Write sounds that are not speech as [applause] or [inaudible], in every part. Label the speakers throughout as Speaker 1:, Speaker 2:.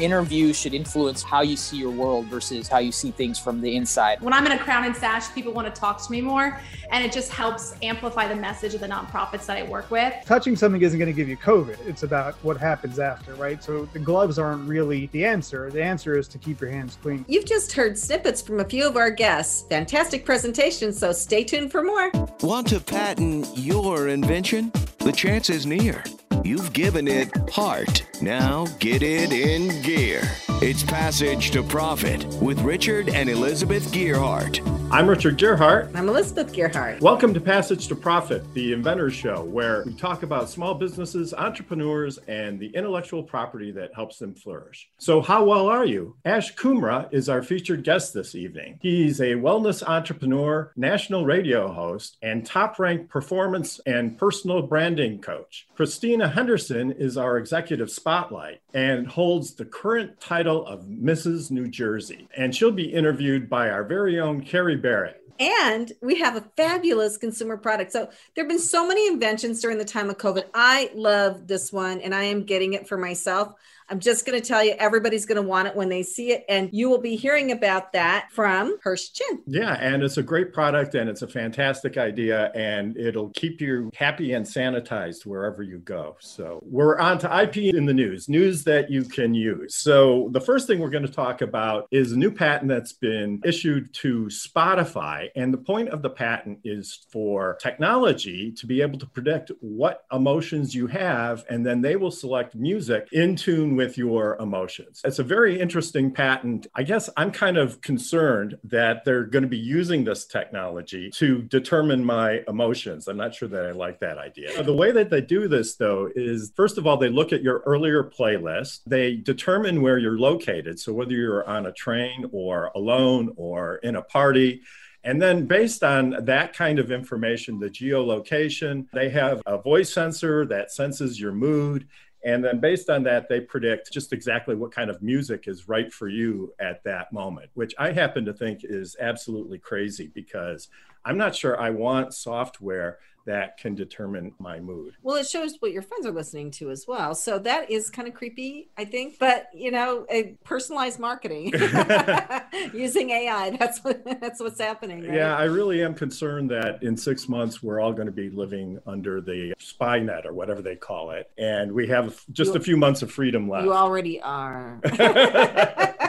Speaker 1: interview should influence how you see your world versus how you see things from the inside.
Speaker 2: When I'm in a crown and sash, people want to talk to me more, and it just helps amplify the message of the nonprofits that I work with.
Speaker 3: Touching something isn't going to give you COVID. It's about what happens after, right? So the gloves aren't really the answer. The answer is to keep your hands clean.
Speaker 4: You've just heard snippets from a few of our guests. Fantastic presentation, so stay tuned for more.
Speaker 5: Want to patent your invention? The chance is near. You've given it heart. Now get it in gear. It's Passage to Profit with Richard and Elizabeth Gearhart.
Speaker 6: I'm Richard Gearhart.
Speaker 4: I'm Elizabeth Gearhart.
Speaker 6: Welcome to Passage to Profit, the Inventors Show, where we talk about small businesses, entrepreneurs, and the intellectual property that helps them flourish. So, how well are you? Ash Kumra is our featured guest this evening. He's a wellness entrepreneur, national radio host, and top ranked performance and personal branding coach. Christina Henderson is our executive spotlight and holds the current title of Mrs. New Jersey. And she'll be interviewed by our very own Carrie Barrett.
Speaker 4: And we have a fabulous consumer product. So there have been so many inventions during the time of COVID. I love this one and I am getting it for myself. I'm just going to tell you, everybody's going to want it when they see it. And you will be hearing about that from Hirsch Chin.
Speaker 6: Yeah. And it's a great product and it's a fantastic idea and it'll keep you happy and sanitized wherever you go. So we're on to IP in the news, news that you can use. So the first thing we're going to talk about is a new patent that's been issued to Spotify. And the point of the patent is for technology to be able to predict what emotions you have, and then they will select music in tune with your emotions. It's a very interesting patent. I guess I'm kind of concerned that they're going to be using this technology to determine my emotions. I'm not sure that I like that idea. The way that they do this, though, is first of all, they look at your earlier playlist, they determine where you're located. So whether you're on a train or alone or in a party, and then, based on that kind of information, the geolocation, they have a voice sensor that senses your mood. And then, based on that, they predict just exactly what kind of music is right for you at that moment, which I happen to think is absolutely crazy because I'm not sure I want software that can determine my mood.
Speaker 4: Well, it shows what your friends are listening to as well. So that is kind of creepy, I think. But you know, a personalized marketing [laughs] using AI. That's what that's what's happening. Right?
Speaker 6: Yeah, I really am concerned that in six months we're all going to be living under the spy net or whatever they call it, and we have just
Speaker 4: You-
Speaker 6: a few months of freedom left.
Speaker 4: You already are. [laughs]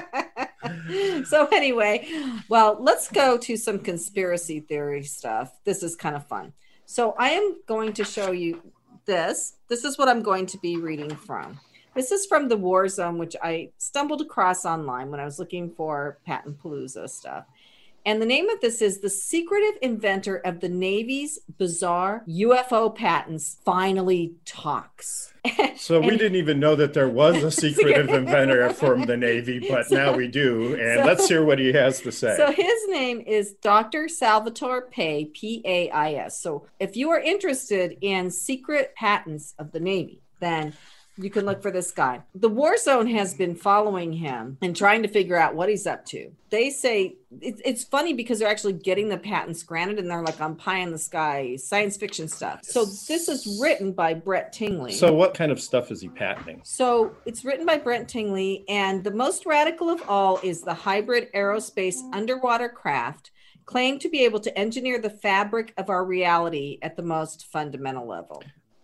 Speaker 4: [laughs] so anyway, well, let's go to some conspiracy theory stuff. This is kind of fun. So I am going to show you this. This is what I'm going to be reading from. This is from the War Zone, which I stumbled across online when I was looking for Patent Palooza stuff. And the name of this is The Secretive Inventor of the Navy's Bizarre UFO Patents Finally Talks.
Speaker 6: So we didn't even know that there was a secretive [laughs] inventor from the Navy, but now we do. And
Speaker 4: So-
Speaker 6: let's hear what he has to say.
Speaker 4: So his name is Dr. Salvatore Pais, P A I S. So if you are interested in secret patents of the Navy, then you can look for this guy. The War Zone has been following him and trying to figure out what he's up to. They say it's, it's funny because they're actually getting the patents granted and they're like on pie in the sky science fiction stuff. So this is written by Brett Tingley.
Speaker 6: So what kind of stuff is he patenting?
Speaker 4: So it's written by Brett Tingley, and the most radical of all is the hybrid aerospace underwater craft claimed to be able to engineer the fabric of our reality at the most fundamental level.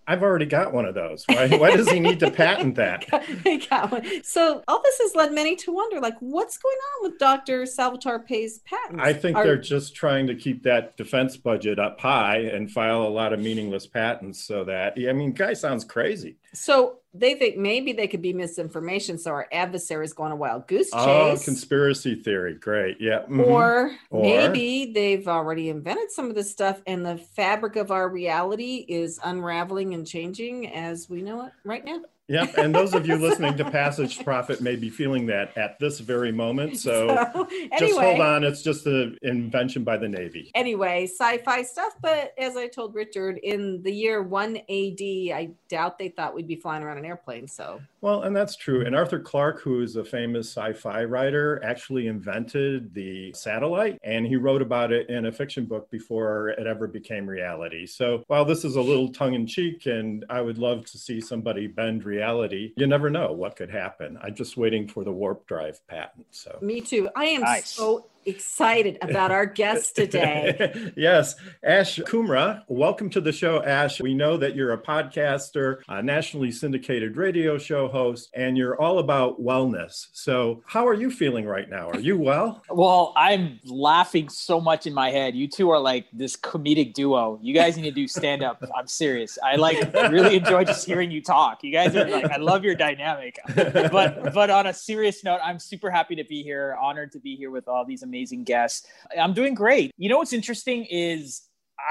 Speaker 6: I've already got one of those. Why, why does he need to [laughs] patent that? [laughs]
Speaker 4: I got one. So all this has led many to wonder, like, what's going on with Dr. Salvatore Pais' patents?
Speaker 6: I think
Speaker 4: Are-
Speaker 6: they're just trying to keep that defense budget up high and file a lot of meaningless patents so that, I mean, guy sounds crazy.
Speaker 4: so they think maybe they could be misinformation, so our adversary is going a wild goose chase.
Speaker 6: Oh, conspiracy theory. Great. Yeah. mhm.
Speaker 4: Or,
Speaker 6: Or-
Speaker 4: maybe they've already invented some of this stuff and the fabric of our reality is unraveling and changing as we know it right now.
Speaker 6: Yep. And those of you listening to Passage Profit may be feeling that at this very moment. So [laughs]
Speaker 4: anyway,
Speaker 6: just hold on. It's just an invention by the Navy.
Speaker 4: Anyway, sci-fi stuff, but as I told Richard, in the year 1 AD, I doubt they thought we'd be flying around an airplane. So
Speaker 6: Well, and that's true. And Arthur Clarke, who is a famous sci fi writer, actually invented the satellite and he wrote about it in a fiction book before it ever became reality. So while this is a little tongue in cheek and I would love to see somebody bend reality, you never know what could happen. I'm just waiting for the warp drive patent. So
Speaker 4: Me too. I am
Speaker 1: Nice.
Speaker 4: so excited about our guest today. [laughs]
Speaker 6: yes, Ash Kumra. Welcome to the show, Ash. We know that you're a podcaster, a nationally syndicated radio show host, and you're all about wellness. So, how are you feeling right now? Are you well? [laughs]
Speaker 1: Well, I'm laughing so much in my head. You two are like this comedic duo. You guys need to do stand up. [laughs] I'm serious. I like really enjoy just hearing you talk. You guys are like, I love your dynamic. But but on a serious note, I'm super happy to be here. Honored to be here with all these amazing guests. I'm doing great. You know what's interesting is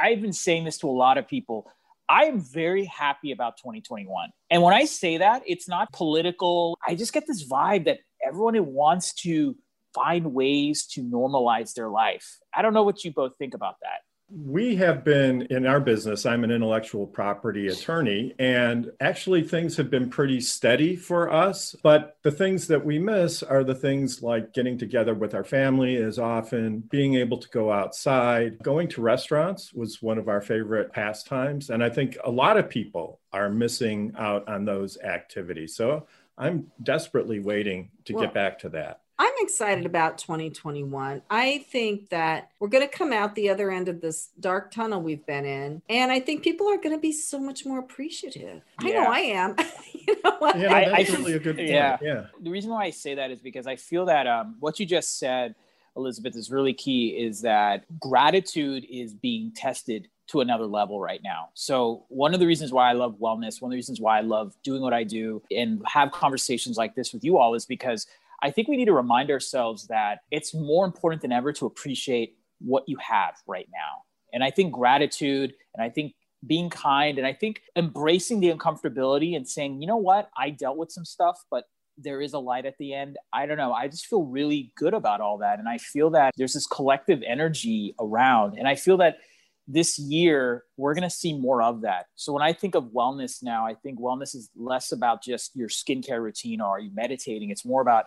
Speaker 1: I've been saying this to a lot of people. I am very happy about 2021. And when I say that, it's not political. I just get this vibe that everyone wants to find ways to normalize their life. I don't know what you both think about that.
Speaker 6: We have been in our business. I'm an intellectual property attorney, and actually, things have been pretty steady for us. But the things that we miss are the things like getting together with our family as often, being able to go outside. Going to restaurants was one of our favorite pastimes. And I think a lot of people are missing out on those activities. So I'm desperately waiting to
Speaker 4: Well,
Speaker 6: get back to that.
Speaker 4: I'm excited about 2021. I think that we're going to come out the other end of this dark tunnel we've been in. And I think people are going to be so much more appreciative. I know
Speaker 1: Yeah.
Speaker 4: I am. [laughs] you know what?
Speaker 6: Yeah,
Speaker 1: I-
Speaker 6: that's
Speaker 1: I-
Speaker 6: really a good point.
Speaker 1: yeah.
Speaker 6: yeah.
Speaker 1: the reason why I say that is because I feel that um, what you just said, Elizabeth, is really key. Is that gratitude is being tested to another level right now. So one of the reasons why I love wellness, one of the reasons why I love doing what I do and have conversations like this with you all is because I think we need to remind ourselves that it's more important than ever to appreciate what you have right now. And I think gratitude and I think being kind and I think embracing the uncomfortability and saying, you know what, I dealt with some stuff, but there is a light at the end. I don't know. I just feel really good about all that. And I feel that there's this collective energy around. And I feel that this year we're going to see more of that. So when I think of wellness now, I think wellness is less about just your skincare routine or are you meditating? It's more about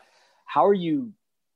Speaker 1: how are you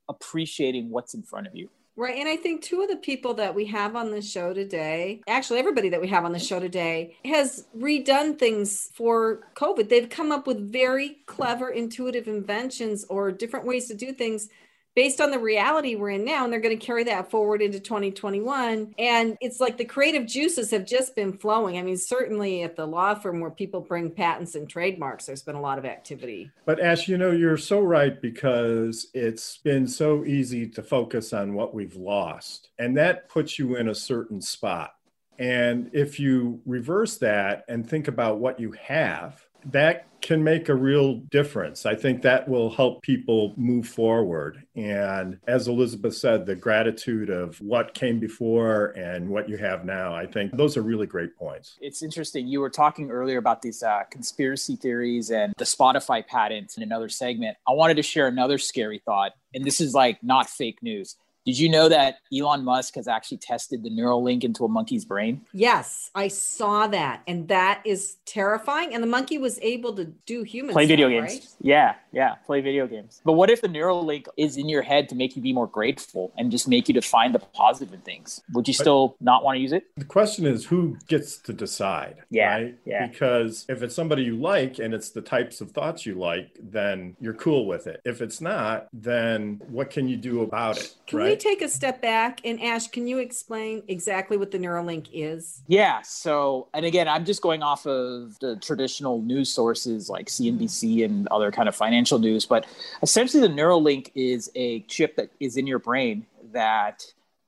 Speaker 1: appreciating what's in front of you?
Speaker 4: Right. And I think two of the people that we have on the show today, actually, everybody that we have on the show today has redone things for COVID. They've come up with very clever, intuitive inventions or different ways to do things based on the reality we're in now. And they're going to carry that forward into 2021. And it's like the creative juices have just been flowing. I mean, certainly at the law firm where people bring patents and trademarks, there's been a lot of activity.
Speaker 6: But Ash, you know, you're so right because it's been so easy to focus on what we've lost, and that puts you in a certain spot. And if you reverse that and think about what you have, that can make a real difference. I think that will help people move forward. And as Elizabeth said, the gratitude of what came before and what you have now, I think those are really great points.
Speaker 1: It's interesting. You were talking earlier about these uh, conspiracy theories and the Spotify patent in another segment. I wanted to share another scary thought, and this is like not fake news. Did you know that Elon Musk has actually tested the Neuralink into a monkey's brain?
Speaker 4: Yes, I saw that. And that is terrifying. And the monkey was able to do human
Speaker 1: Play video
Speaker 4: stuff,
Speaker 1: games.
Speaker 4: right?
Speaker 1: Yeah, yeah, play video games. But what if the Neuralink is in your head to make you be more grateful and just make you to find the positive in things? Would you still not want to use it?
Speaker 6: The question is who gets to decide?
Speaker 1: Yeah,
Speaker 6: Right?
Speaker 1: yeah.
Speaker 6: Because if it's somebody you like and it's the types of thoughts you like, then you're cool with it. If it's not, then what can you do about it?
Speaker 4: Can take a step back and Ash, can you explain exactly what the Neuralink is?
Speaker 1: Yeah. So, and again, I'm just going off of the traditional news sources like CNBC and other kind of financial news. But essentially, the Neuralink is a chip that is in your brain that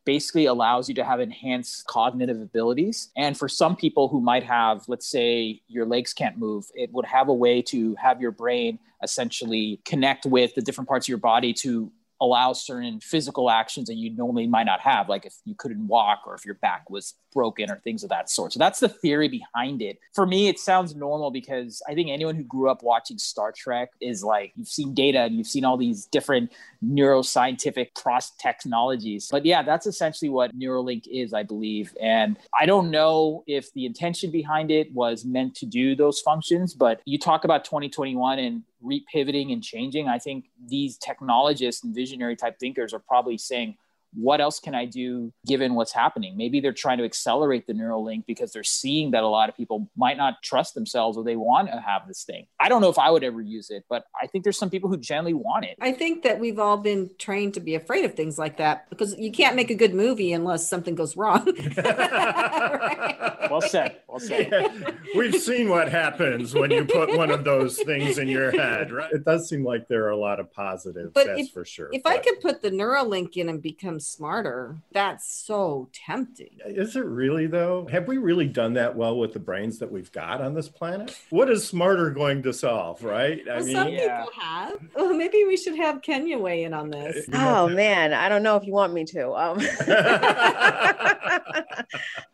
Speaker 1: basically allows you to have enhanced cognitive abilities. And for some people who might have, let's say, your legs can't move, it would have a way to have your brain essentially connect with the different parts of your body to allow certain physical actions that you normally might not have, like if you couldn't walk or if your back was broken or things of that sort. So that's the theory behind it. For me, it sounds normal because I think anyone who grew up watching Star Trek is like, you've seen data and you've seen all these different neuroscientific cross technologies. But yeah, that's essentially what Neuralink is, I believe. And I don't know if the intention behind it was meant to do those functions, but you talk about 2021 and repivoting and changing, I think these technologists and visionary type thinkers are probably saying, what else can I do given what's happening? Maybe they're trying to accelerate the Neuralink because they're seeing that a lot of people might not trust themselves or they want to have this thing. I don't know if I would ever use it, but I think there's some people who generally want it.
Speaker 4: I think that we've all been trained to be afraid of things like that because you can't make a good movie unless something goes wrong. [laughs] [laughs]
Speaker 1: Well said. Well said.
Speaker 6: Yeah, we've seen what happens when you put one of those things in your head, right? It does seem like there are a lot of positives,
Speaker 4: But
Speaker 6: that's
Speaker 4: if-
Speaker 6: for sure.
Speaker 4: If I could put the Neuralink in and become smarter, that's so tempting.
Speaker 6: Is it really though? Have we really done that well with the brains that we've got on this planet? What is smarter going to solve, right? I
Speaker 4: Well, some
Speaker 1: yeah.
Speaker 4: people have. Well, maybe we should have Kenya weigh in on this.
Speaker 7: Oh
Speaker 6: have-
Speaker 7: man, I don't know if you want me to. Um, [laughs]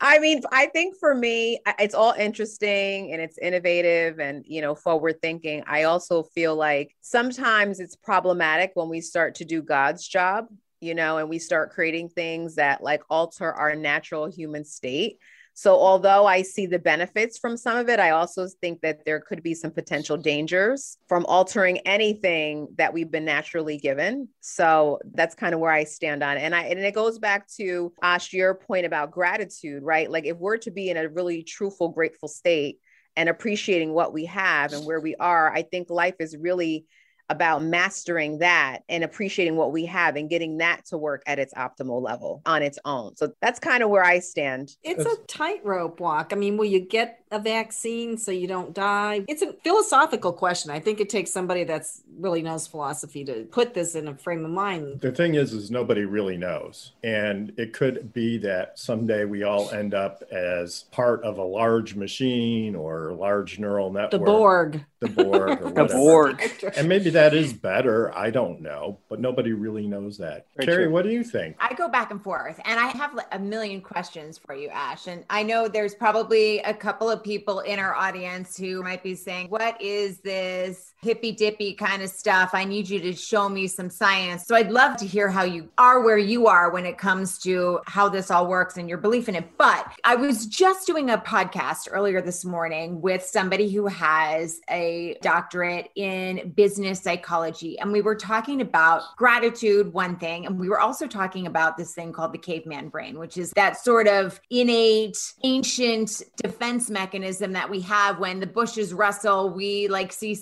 Speaker 7: I mean, I think for me, it's all interesting and it's innovative and you know forward thinking. I also feel like sometimes it's problematic when we start to do God's job, you know, and we start creating things that like alter our natural human state. So, although I see the benefits from some of it, I also think that there could be some potential dangers from altering anything that we've been naturally given. So, that's kind of where I stand on it. And I and it goes back to Ash, your point about gratitude, right? Like if we're to be in a really truthful, grateful state and appreciating what we have and where we are, I think life is really about mastering that and appreciating what we have and getting that to work at its optimal level on its own. So that's kind of where I stand.
Speaker 4: It's a tightrope walk. I mean, will you get a vaccine so you don't die? It's a philosophical question. I think it takes somebody that's really knows philosophy to put this in a frame of mind.
Speaker 6: The thing is, is nobody really knows. And it could be that someday we all end up as part of a large machine or a large neural network. [laughs]
Speaker 4: The Borg.
Speaker 6: The Borg or
Speaker 1: The. Borg.
Speaker 6: And maybe that is better. I don't know, but nobody really knows that.
Speaker 1: Very
Speaker 6: Carrie,
Speaker 1: true.
Speaker 6: what do you think?
Speaker 8: I go back and forth, and I have a million questions for you, Ash. And I know there's probably a couple of people in our audience who might be saying, What is this hippy dippy kind of stuff? I need you to show me some science. So I'd love to hear how you are where you are when it comes to how this all works and your belief in it. But I was just doing a podcast earlier this morning with somebody who has a doctorate in business psychology. And we were talking about gratitude, one thing. And we were also talking about this thing called the caveman brain, which is that sort of innate, ancient defense mechanism that we have when the bushes rustle, we like see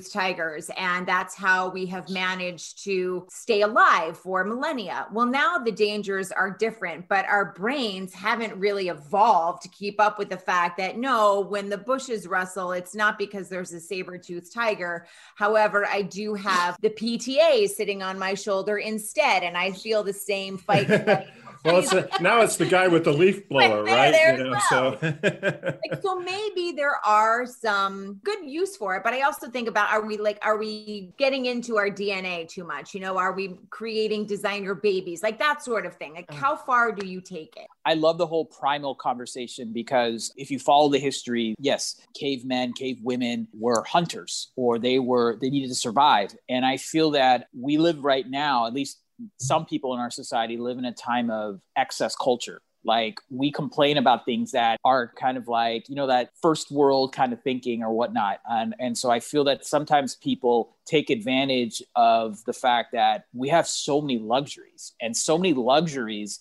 Speaker 8: saber-toothed tigers. And that's how we have managed to stay alive for millennia. Well, now the dangers are different, but our brains haven't really evolved to keep up with the fact that no, when the bushes rustle, it's not because there's a saber-toothed tiger. However, I do have the PTA sitting on my shoulder instead, and I feel the same fight. [laughs] [laughs]
Speaker 6: Well, it's a, now it's the guy with the leaf [laughs] blower,
Speaker 8: There,
Speaker 6: right?
Speaker 8: there
Speaker 6: You know,
Speaker 8: as
Speaker 6: so
Speaker 8: like, so maybe there are some good use for it, but I also think about are we like are we getting into our DNA too much? You know, are we creating designer babies, like that sort of thing? Like, mm. how far do you take it?
Speaker 1: I love the whole primal conversation because if you follow the history, yes, cavemen, cave women were hunters or they were they needed to survive. And I feel that we live right now, at least some people in our society live in a time of excess culture. Like we complain about things that are kind of like, you know, that first world kind of thinking or whatnot. And, and so I feel that sometimes people take advantage of the fact that we have so many luxuries and so many luxuries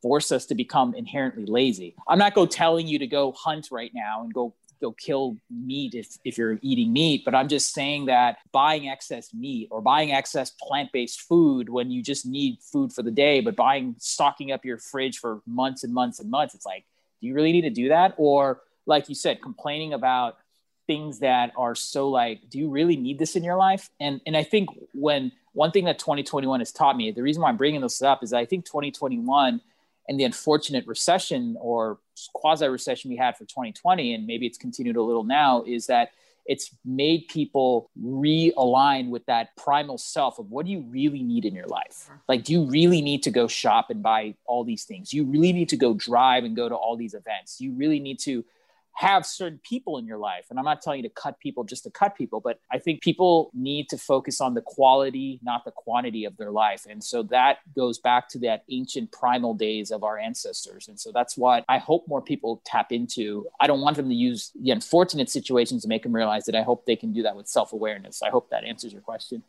Speaker 1: force us to become inherently lazy. I'm not go telling you to go hunt right now and go go kill meat if, if you're eating meat, but I'm just saying that buying excess meat or buying excess plant-based food when you just need food for the day, but buying stocking up your fridge for months and months and months, it's like, do you really need to do that? Or like you said, complaining about things that are so like, do you really need this in your life? And and I think when one thing that 2021 has taught me, the reason why I'm bringing this up is I think 2021 and the unfortunate recession or quasi recession we had for 2020, and maybe it's continued a little now, is that it's made people realign with that primal self of what do you really need in your life? Like, do you really need to go shop and buy all these things? You really need to go drive and go to all these events. You really need to have certain people in your life. And I'm not telling you to cut people just to cut people, but I think people need to focus on the quality, not the quantity of their life. And so that goes back to that ancient primal days of our ancestors. And so that's what I hope more people tap into. I don't want them to use the unfortunate situations to make them realize that I hope they can do that with self awareness. I hope that answers your question.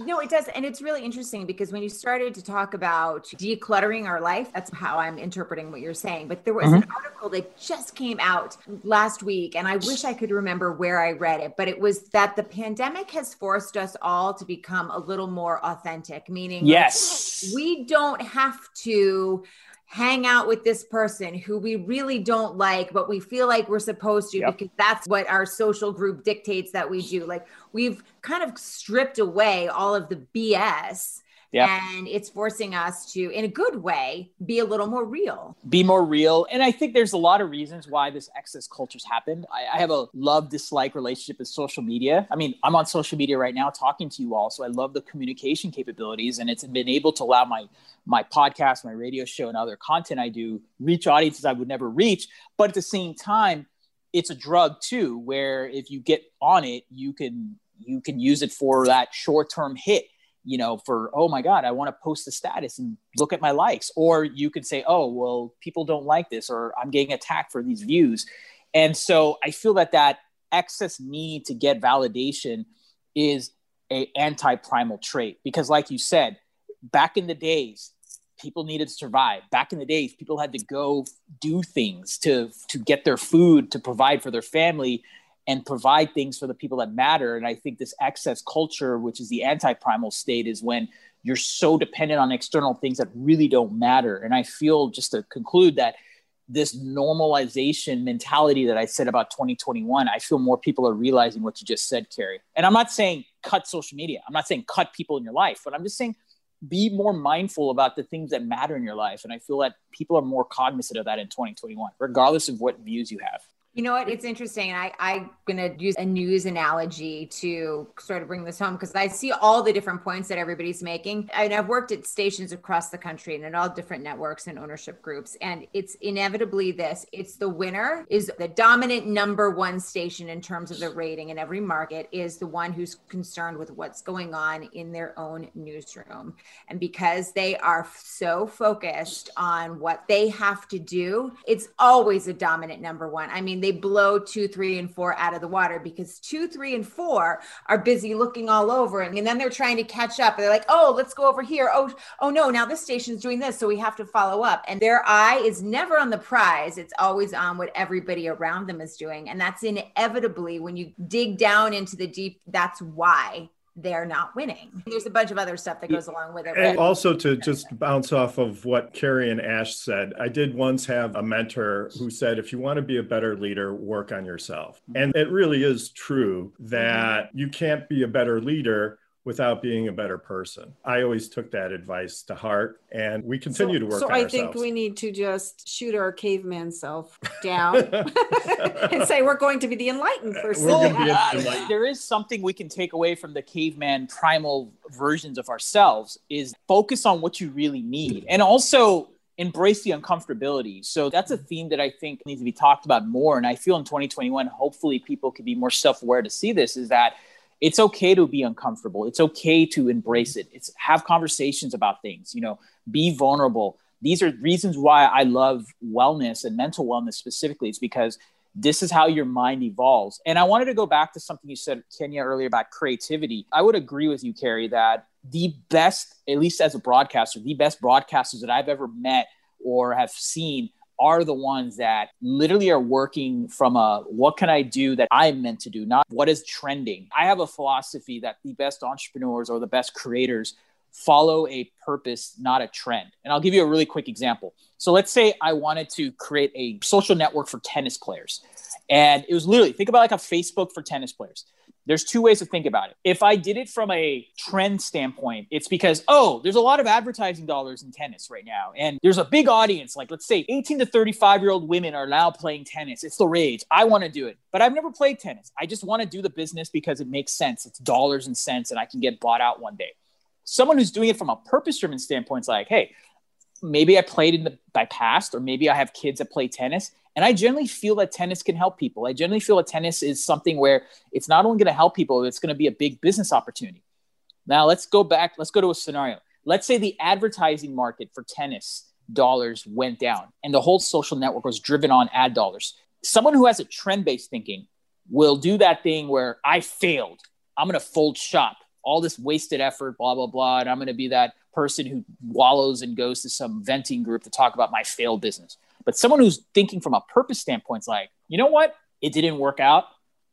Speaker 8: No, it does. And it's really interesting because when you started to talk about decluttering our life, that's how I'm interpreting what you're saying. But there was mm-hmm. an article that just came out last week, and I wish I could remember where I read it, but it was that the pandemic has forced us all to become a little more authentic, meaning,
Speaker 1: yes,
Speaker 8: we don't have to hang out with this person who we really don't like, but we feel like we're supposed to yep. because that's what our social group dictates that we do. Like we've kind of stripped away all of the BS Yep. And it's forcing us to, in a good way, be a little more real.
Speaker 1: Be more real. And I think there's a lot of reasons why this excess culture's happened. I, I have a love dislike relationship with social media. I mean, I'm on social media right now talking to you all. So I love the communication capabilities and it's been able to allow my my podcast, my radio show, and other content I do reach audiences I would never reach. But at the same time, it's a drug too, where if you get on it, you can you can use it for that short term hit you know, for, oh my God, I want to post the status and look at my likes. Or you could say, oh, well, people don't like this, or I'm getting attacked for these views. And so I feel that that excess need to get validation is a anti-primal trait because like you said back in the days people needed to survive back in the days people had to go do things to to get their food to provide for their family and provide things for the people that matter. And I think this excess culture, which is the anti primal state, is when you're so dependent on external things that really don't matter. And I feel just to conclude that this normalization mentality that I said about 2021, I feel more people are realizing what you just said, Carrie. And I'm not saying cut social media, I'm not saying cut people in your life, but I'm just saying be more mindful about the things that matter in your life. And I feel that people are more cognizant of that in 2021, regardless of what views you have.
Speaker 8: You know what? It's interesting. I, I'm going to use a news analogy to sort of bring this home because I see all the different points that everybody's making. And I've worked at stations across the country and in all different networks and ownership groups. And it's inevitably this it's the winner, is the dominant number one station in terms of the rating in every market, is the one who's concerned with what's going on in their own newsroom. And because they are so focused on what they have to do, it's always a dominant number one. I mean, they blow two, three, and four out of the water because two, three, and four are busy looking all over. And, then they're trying to catch up. They're like, oh, let's go over here. Oh, oh no, now this station's doing this. So we have to follow up. And their eye is never on the prize. It's always on what everybody around them is doing. And that's inevitably when you dig down into the deep, that's why they're not winning. There's a bunch of other stuff that goes along with it.
Speaker 6: And also to just bounce off of what Carrie and Ash said, I did once have a mentor who said, if you want to be a better leader, work on yourself. And it really is true that mm-hmm. you can't be a better leader without being a better person. I always took that advice to heart and we continue
Speaker 4: so,
Speaker 6: to work
Speaker 4: so
Speaker 6: on
Speaker 4: I
Speaker 6: ourselves.
Speaker 4: think we need to just shoot our caveman self [laughs] down and say we're going to be the enlightened person.
Speaker 1: enlightened. Uh, there is something we can take away from the caveman primal versions of ourselves is focus on what you really need. And also embrace the uncomfortability. So that's a theme that I think needs to be talked about more. And I feel in 2021, hopefully people can be more self-aware to see this is that it's okay to be uncomfortable. It's okay to embrace it. It's have conversations about things, you know, be vulnerable. These are reasons why I love wellness and mental wellness specifically. It's because this is how your mind evolves. And I wanted to go back to something you said, Kenya, earlier about creativity. I would agree with you, Carrie, that the best, at least as a broadcaster, the best broadcasters that I've ever met or have seen are the ones that literally are working from a what can I do that I'm meant to do, not what is trending. I have a philosophy that the best entrepreneurs or the best creators follow a purpose, not a trend. And I'll give you a really quick example. So let's say I wanted to create a social network for tennis players. And it was literally think about like a Facebook for tennis players there's two ways to think about it. If I did it from a trend standpoint, it's because, oh, there's a lot of advertising dollars in tennis right now. And there's a big audience. Like, let's say 18 to 35 year old women are now playing tennis. It's the rage. I want to do it, but I've never played tennis. I just want to do the business because it makes sense. It's dollars and cents, and I can get bought out one day. Someone who's doing it from a purpose driven standpoint is like, hey, maybe I played in the by past, or maybe I have kids that play tennis And I generally feel that tennis can help people. I generally feel that tennis is something where it's not only going to help people, it's going to be a big business opportunity. Now, let's go back. Let's go to a scenario. Let's say the advertising market for tennis dollars went down and the whole social network was driven on ad dollars. Someone who has a trend based thinking will do that thing where I failed. I'm going to fold shop, all this wasted effort, blah, blah, blah. And I'm going to be that person who wallows and goes to some venting group to talk about my failed business. But someone who's thinking from a purpose standpoint is like, you know what? It didn't work out.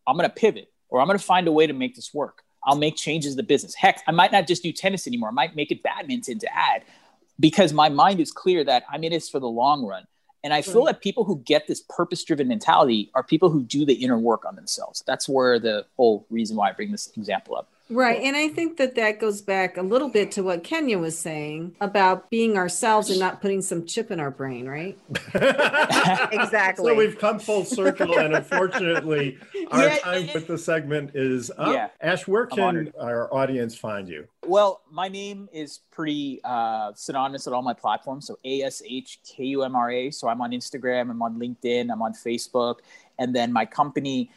Speaker 1: I'm going to pivot or I'm going to find a way to make this work. I'll make changes to the business. Heck, I might not just do tennis anymore. I might make it badminton to add because my mind is clear that I'm in this for the long run. And I feel that people who get this purpose driven mentality are people who do the inner work on themselves. That's where the whole reason why I bring this example up.
Speaker 4: Right. And I think that that goes back a little bit to what Kenya was saying about being ourselves and not putting some chip in our brain, right? [laughs] [laughs]
Speaker 7: exactly.
Speaker 6: So we've come full circle, and unfortunately, [laughs] our yeah, time with the segment is up. Yeah, Ash, where can our audience find you?
Speaker 1: Well, my name is pretty uh, synonymous at all my platforms. So A S H K U M R A. So I'm on Instagram, I'm on LinkedIn, I'm on Facebook. And then my company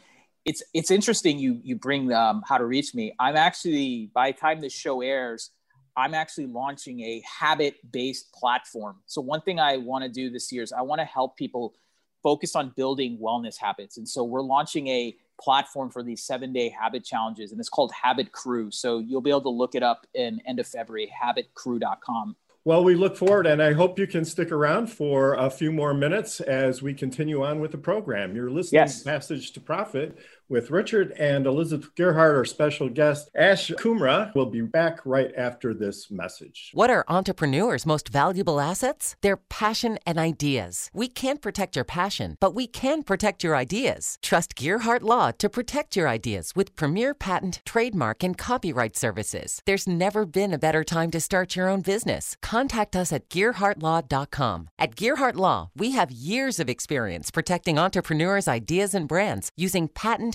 Speaker 1: it's it's interesting you you bring um, how to reach me. I'm actually by the time this show airs, I'm actually launching a habit based platform. So one thing I want to do this year is I want to help people focus on building wellness habits, and so we're launching a platform for these seven day habit challenges, and it's called Habit Crew. So you'll be able to look it up in end of February, habitcrew.com.
Speaker 6: Well, we look forward, and I hope you can stick around for a few more minutes as we continue on with the program. You're listening yes. to Passage to Profit with Richard and Elizabeth Gearhart, our special guest. Ash Kumra will be back right after this message.
Speaker 9: What are entrepreneurs' most valuable assets? Their passion and ideas. We can't protect your passion, but we can protect your ideas. Trust Gearhart Law to protect your ideas with premier patent, trademark, and copyright services. There's never been a better time to start your own business. Contact us at GearhartLaw.com. At Gearhart Law, we have years of experience protecting entrepreneurs' ideas and brands using patent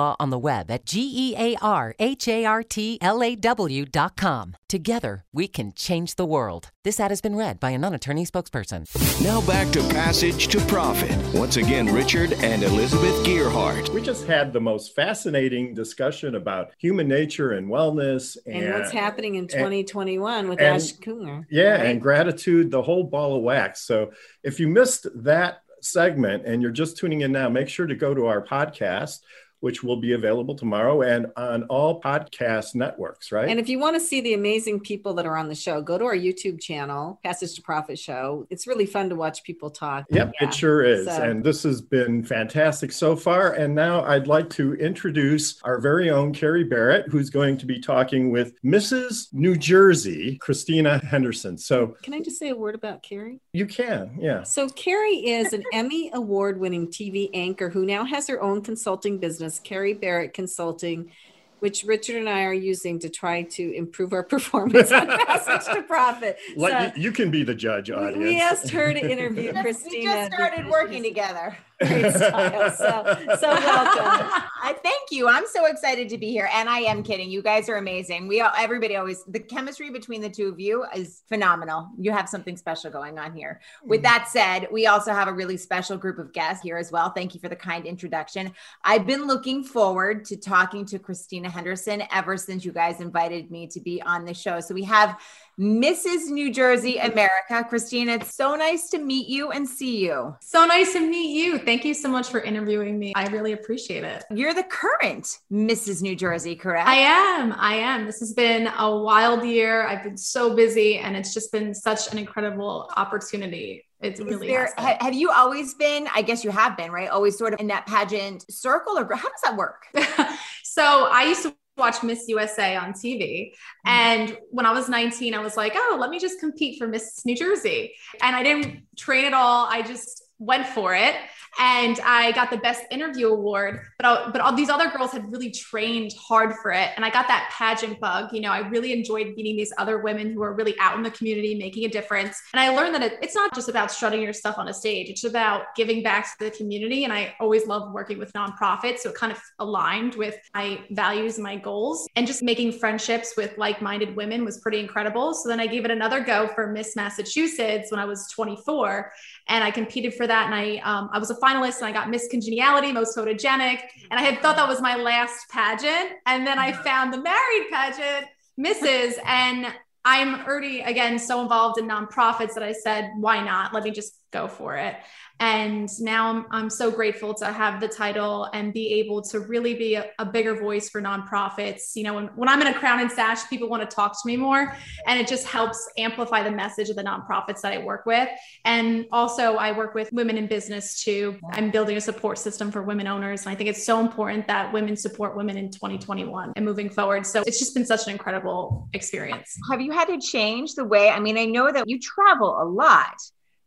Speaker 9: Law on the web at G E A R H A R T L A W dot com. Together, we can change the world. This ad has been read by a non attorney spokesperson.
Speaker 5: Now back to Passage to Profit. Once again, Richard and Elizabeth Gearhart.
Speaker 6: We just had the most fascinating discussion about human nature and wellness
Speaker 4: and, and what's happening in 2021 and, with and, Ash Kumra.
Speaker 6: Yeah, right? and gratitude, the whole ball of wax. So if you missed that segment and you're just tuning in now, make sure to go to our podcast which will be available tomorrow and on all podcast networks, right?
Speaker 4: And if you want to see the amazing people that are on the show, go to our YouTube channel, Passage to Profit Show. It's really fun to watch people talk.
Speaker 6: Yep, yeah. it sure is. So. And this has been fantastic so far. And now I'd like to introduce our very own Carrie Barrett, who's going to be talking with Mrs. New Jersey, Christina Henderson. So,
Speaker 4: can I just say a word about Carrie?
Speaker 6: You can, yeah.
Speaker 4: So, Carrie is an Emmy award winning TV anchor who now has her own consulting business business, Carrie Barrett Consulting, which Richard and I are using to try to improve our [laughs] performance on Passage to Profit.
Speaker 6: so, you, can be the judge, audience.
Speaker 4: We asked her to [laughs] interview Christina.
Speaker 8: We just started working together.
Speaker 4: Great [laughs] style. So, so welcome.
Speaker 8: I thank you. I'm so excited to be here. And I am kidding. You guys are amazing. We all, everybody always, the chemistry between the two of you is phenomenal. You have something special going on here. With mm. that said, we also have a really special group of guests here as well. Thank you for the kind introduction. I've been looking forward to talking to Christina Henderson ever since you guys invited me to be on the show. So we have Mrs. New Jersey America. Christina, it's so nice to meet you and see you.
Speaker 2: So nice to meet you. Thank you so much for interviewing me. I really appreciate it.
Speaker 8: You're the current Mrs. New Jersey, correct?
Speaker 2: I am. I am. This has been a wild year. I've been so busy and it's just been such an incredible opportunity. It's really there,
Speaker 8: have you always been, I guess you have been, right? Always sort of in that pageant circle or how does that work? [laughs]
Speaker 2: so I used to watch Miss USA on TV. Mm-hmm. And when I was 19, I was like, oh, let me just compete for Miss New Jersey. And I didn't train at all. I just went for it and I got the best interview award. But I, but all these other girls had really trained hard for it, and I got that pageant bug. You know, I really enjoyed meeting these other women who are really out in the community making a difference. And I learned that it, it's not just about strutting your stuff on a stage; it's about giving back to the community. And I always love working with nonprofits, so it kind of aligned with my values and my goals. And just making friendships with like-minded women was pretty incredible. So then I gave it another go for Miss Massachusetts when I was 24, and I competed for that. And I um, I was a finalist and I got Miss Congeniality, most photogenic. And I had thought that was my last pageant. And then I found the married pageant, Mrs. And I'm already, again, so involved in nonprofits that I said, why not? Let me just go for it. And now I'm, I'm so grateful to have the title and be able to really be a, a, bigger voice for nonprofits. You know, when, when I'm in a crown and sash, people want to talk to me more, and it just helps amplify the message of the nonprofits that I work with. And also, I work with women in business too. I'm building a support system for women owners. And I think it's so important that women support women in 2021 and moving forward. So it's just been such an incredible experience.
Speaker 8: Have you had to change the way? I mean, I know that you travel a lot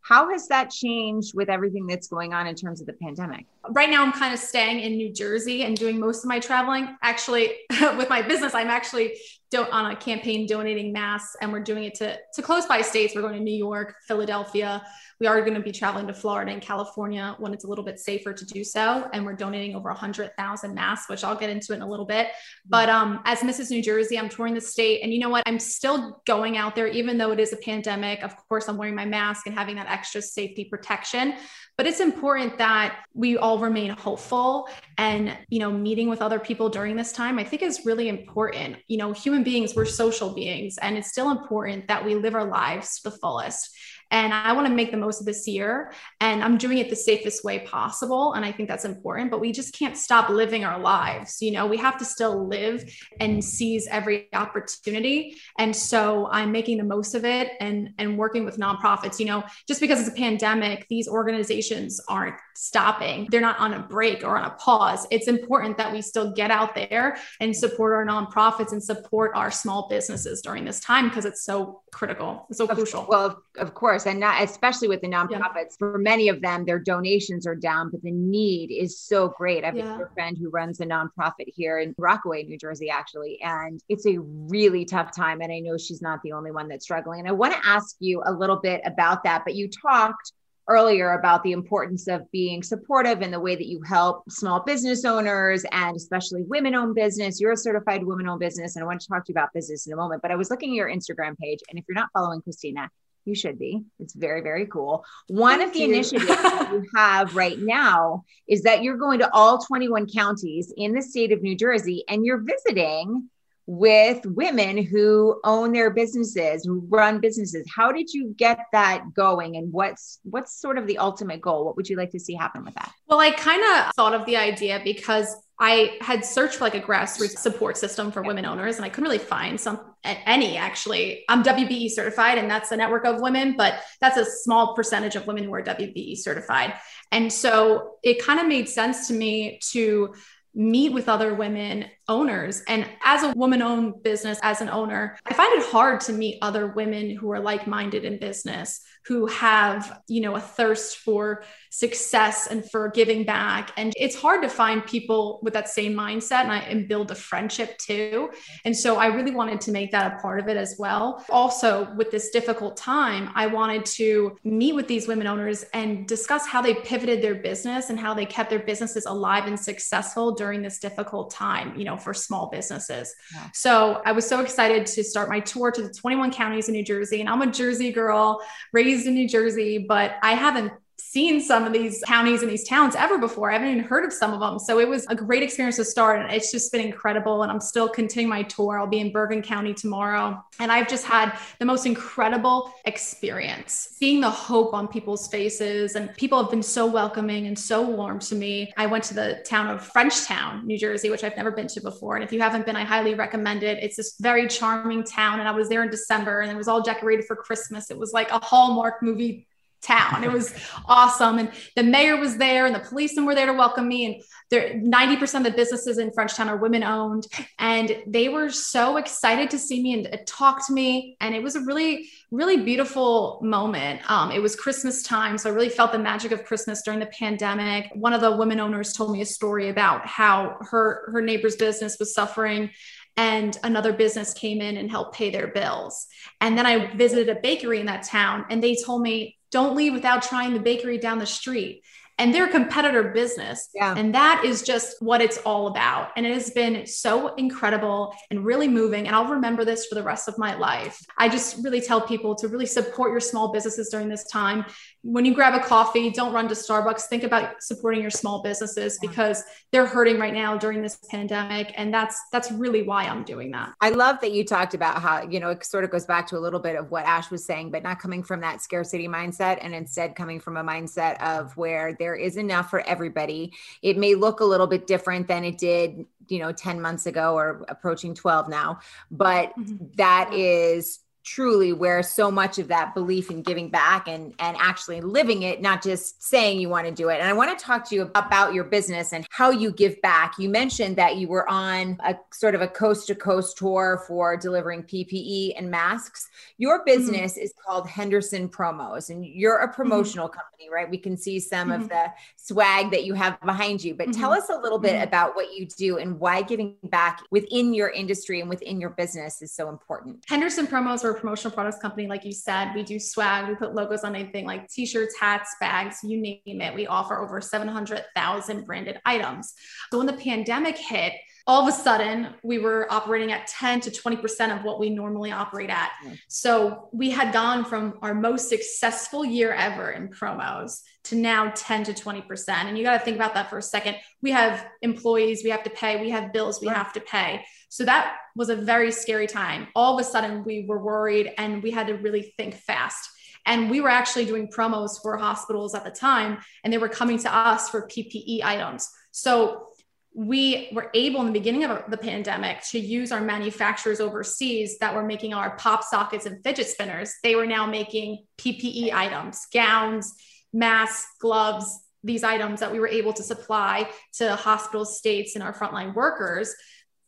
Speaker 8: how has that changed with everything that's going on in terms of the pandemic?
Speaker 2: Right now, I'm kind of staying in New Jersey and doing most of my traveling. Actually, [laughs] with my business, I'm actually on a campaign donating masks, and we're doing it to, to close by states. We're going to New York, Philadelphia, we are going to be traveling to Florida and California when it's a little bit safer to do so. And we're donating over 100,000 masks, which I'll get into in a little bit. But um, as Mrs. New Jersey, I'm touring the state. And you know what? I'm still going out there, even though it is a pandemic. Of course, I'm wearing my mask and having that extra safety protection. But it's important that we all remain hopeful and, you know, meeting with other people during this time, I think is really important. You know, human beings, we're social beings, and it's still important that we live our lives to the fullest and I want to make the most of this year. And I'm doing it the safest way possible. And I think that's important, but we just can't stop living our lives. You know, we have to still live and seize every opportunity. And so I'm making the most of it and, and working with nonprofits. You know, just because it's a pandemic, these organizations aren't stopping, they're not on a break or on a pause. It's important that we still get out there and support our nonprofits and support our small businesses during this time because it's so critical, it's so
Speaker 8: of,
Speaker 2: crucial.
Speaker 8: Well, of course course, and not especially with the nonprofits. Yeah. For many of them, their donations are down, but the need is so great. I have yeah. a friend who runs a nonprofit here in Rockaway, New Jersey, actually, and it's a really tough time. And I know she's not the only one that's struggling. And I want to ask you a little bit about that. But you talked earlier about the importance of being supportive in the way that you help small business owners and especially women owned business. You're a certified women owned business, and I want to talk to you about business in a moment. But I was looking at your Instagram page, and if you're not following Christina, you should be. It's very, very cool. One Thank of the you. [laughs] initiatives that you have right now is that you're going to all 21 counties in the state of New Jersey and you're visiting with women who own their businesses, who run businesses. How did you get that going and what's what's sort of the ultimate goal? What would you like to see happen with that?
Speaker 2: Well, I kind of thought of the idea because I had searched for like a grassroots support system for women owners and I couldn't really find some any actually. I'm WBE certified and that's a network of women, but that's a small percentage of women who are WBE certified. And so it kind of made sense to me to meet with other women owners. And as a woman owned business, as an owner, I find it hard to meet other women who are like minded in business, who have, you know, a thirst for success and for giving back. And it's hard to find people with that same mindset and, I, and build a friendship too. And so I really wanted to make that a part of it as well. Also, with this difficult time, I wanted to meet with these women owners and discuss how they pivoted their business and how they kept their businesses alive and successful during this difficult time. You know, know, for small businesses. Yeah. So I was so excited to start my tour to the 21 counties in New Jersey. And I'm a Jersey girl raised in New Jersey, but I haven't seen some of these counties and these towns ever before. I haven't even heard of some of them. So it was a great experience to start. And it's just been incredible. And I'm still continuing my tour. I'll be in Bergen County tomorrow. And I've just had the most incredible experience seeing the hope on people's faces. And people have been so welcoming and so warm to me. I went to the town of Frenchtown, New Jersey, which I've never been to before. And if you haven't been, I highly recommend it. It's this very charming town. And I was there in December and it was all decorated for Christmas. It was like a Hallmark movie town. It was awesome. And the mayor was there and the policemen were there to welcome me. And there 90% of the businesses in Frenchtown are women owned. And they were so excited to see me and talk to me. And it was a really, really beautiful moment. Um, it was Christmas time. So I really felt the magic of Christmas during the pandemic. One of the women owners told me a story about how her her neighbor's business was suffering and another business came in and helped pay their bills. And then I visited a bakery in that town and they told me don't leave without trying the bakery down the street and they're a competitor business. Yeah. And that is just what it's all about. And it has been so incredible and really moving. And I'll remember this for the rest of my life. I just really tell people to really support your small businesses during this time. When you grab a coffee, don't run to Starbucks. Think about supporting your small businesses because they're hurting right now during this pandemic. And that's that's really why I'm doing that.
Speaker 8: I love that you talked about how, you know, it sort of goes back to a little bit of what Ash was saying, but not coming from that scarcity mindset and instead coming from a mindset of where there is enough for everybody. It may look a little bit different than it did, you know, 10 months ago or approaching 12 now, but mm-hmm. that is truly where so much of that belief in giving back and and actually living it not just saying you want to do it and i want to talk to you about your business and how you give back you mentioned that you were on a sort of a coast to coast tour for delivering ppe and masks your mm-hmm. business mm-hmm. is called henderson promos and you're a mm-hmm. promotional mm-hmm. company right we can see some mm-hmm. of the swag that you have behind you but tell mm-hmm. us a little bit about what you do and why giving back within your industry and within your business is so important
Speaker 2: henderson promos are a promotional products company. Like you said, we do swag, we put logos on anything like t shirts, hats, bags, you name it. We offer over 700,000 branded items. So when the pandemic hit, all of a sudden we were operating at 10 to 20% of what we normally operate at. Mm. So we had gone from our most successful year ever in promos to now 10 to 20%. And you got to think about that for a second. We have employees, we have to pay, we have bills, we have to pay. So that was a very scary time. All of a sudden we were worried and we had to really think fast. And we were actually doing promos for hospitals at the time, and they were coming to us for PPE items. So we were able in the beginning of the pandemic to use our manufacturers overseas that were making our pop sockets and fidget spinners. They were now making PPE items, gowns, masks, gloves, these items that we were able to supply to hospitals, states, and our frontline workers.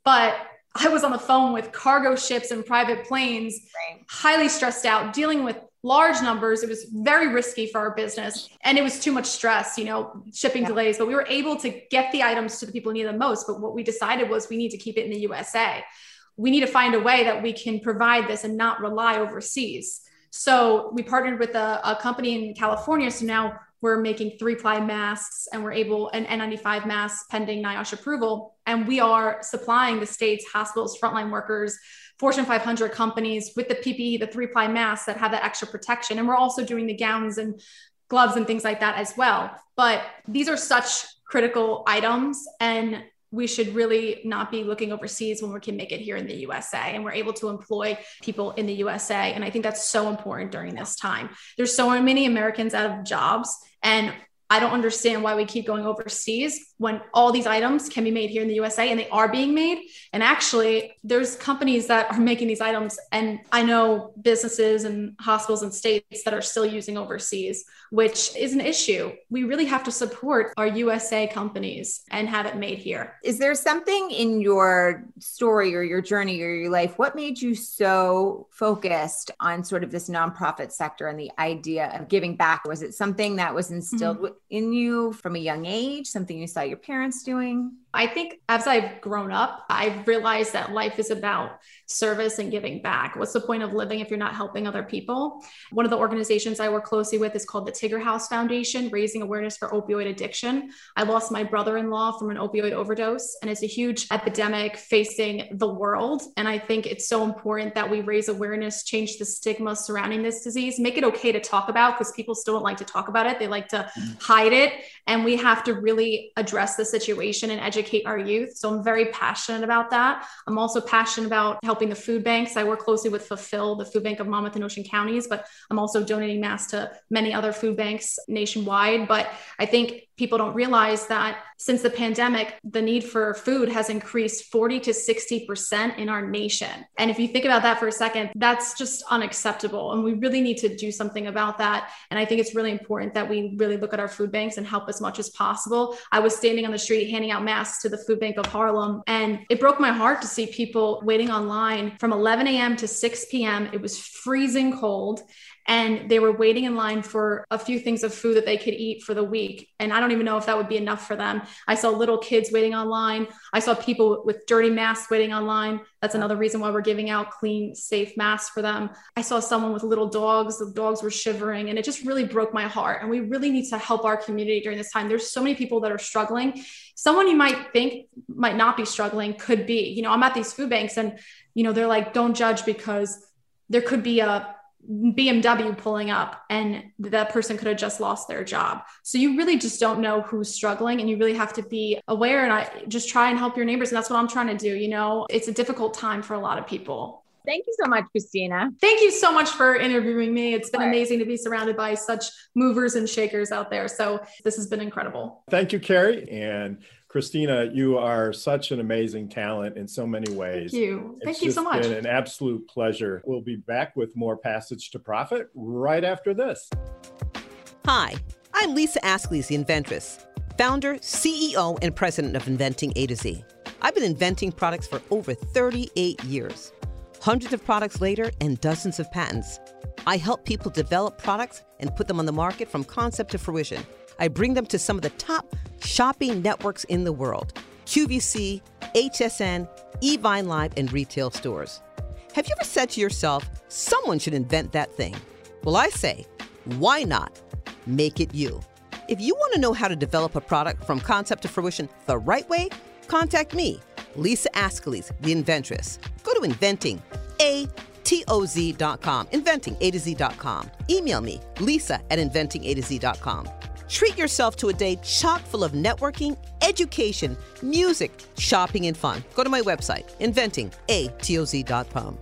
Speaker 2: But I was on the phone with cargo ships and private planes, right. highly stressed out, dealing with large numbers. It was very risky for our business and it was too much stress, you know, shipping yeah. delays, but we were able to get the items to the people who need them most. But what we decided was we need to keep it in the USA. We need to find a way that we can provide this and not rely overseas. So we partnered with a, a company in California. So now we're making three ply masks and we're able an N95 masks pending NIOSH approval. And we are supplying the state's hospitals, frontline workers, Fortune 500 companies with the PPE, the three ply masks that have that extra protection. And we're also doing the gowns and gloves and things like that as well. But these are such critical items and we should really not be looking overseas when we can make it here in the USA and we're able to employ people in the USA. And I think that's so important during this time. There's so many Americans out of jobs and I don't understand why we keep going overseas when all these items can be made here in the USA and they are being made. And actually, there's companies that are making these items. And I know businesses and hospitals and states that are still using overseas, which is an issue. We really have to support our USA companies and have it made here.
Speaker 8: Is there something in your story or your journey or your life? What made you so focused on sort of this nonprofit sector and the idea of giving back? Was it something that was instilled mm-hmm. In you from a young age, something you saw your parents doing?
Speaker 2: I think as I've grown up, I've realized that life is about service and giving back. What's the point of living if you're not helping other people? One of the organizations I work closely with is called the Tigger House Foundation, raising awareness for opioid addiction. I lost my brother in law from an opioid overdose, and it's a huge epidemic facing the world. And I think it's so important that we raise awareness, change the stigma surrounding this disease, make it okay to talk about because people still don't like to talk about it. They like to mm-hmm. hide it. And we have to really address the situation and educate educate our youth. So I'm very passionate about that. I'm also passionate about helping the food banks. I work closely with Fulfill, the food bank of Monmouth and Ocean counties, but I'm also donating masks to many other food banks nationwide. But I think people don't realize that since the pandemic, the need for food has increased 40 to 60% in our nation. And if you think about that for a second, that's just unacceptable. And we really need to do something about that. And I think it's really important that we really look at our food banks and help as much as possible. I was standing on the street handing out masks to the Food Bank of Harlem, and it broke my heart to see people waiting online from 11 a.m. to 6 p.m. It was freezing cold and they were waiting in line for a few things of food that they could eat for the week. And I don't even know if that would be enough for them. I saw little kids waiting online. I saw people with dirty masks waiting online. That's another reason why we're giving out clean, safe masks for them. I saw someone with little dogs. The dogs were shivering, and it just really broke my heart. And we really need to help our community during this time. There's so many people that are struggling. Someone you might think might not be struggling could be. You know, I'm at these food banks, and, you know, they're like, don't judge because there could be a BMW pulling up and that person could have just lost their job. So you really just don't know who's struggling and you really have to be aware and I just try and help your neighbors. And that's what I'm trying to do. You know, it's a difficult time for a lot of people.
Speaker 8: Thank you so much, Christina.
Speaker 2: Thank you so much for interviewing me. It's been amazing to be surrounded by such movers and shakers out there. So this has been incredible.
Speaker 6: Thank you, Kerry. And Christina, you are such an amazing talent in so many ways.
Speaker 2: Thank you. Thank you so much.
Speaker 6: It's been an absolute pleasure. We'll be back with more Passage to Profit right after this.
Speaker 10: Hi, I'm Lisa Ascolese, the inventress, founder, CEO, and president of Inventing A to Z. I've been inventing products for over 38 years. Hundreds of products later and dozens of patents. I help people develop products and put them on the market from concept to fruition I bring them to some of the top shopping networks in the world QVC, HSN, Evine Live, and retail stores. Have you ever said to yourself, someone should invent that thing? Well, I say, why not make it you? If you want to know how to develop a product from concept to fruition the right way, contact me, Lisa Ascolese, the inventress. Go to inventing, A T-O-Z.com, inventing A to Z.com. Email me, lisa at inventing A to Z.com. Treat yourself to a day chock full of networking, education, music, shopping, and fun. Go to my website, inventingatoz.com.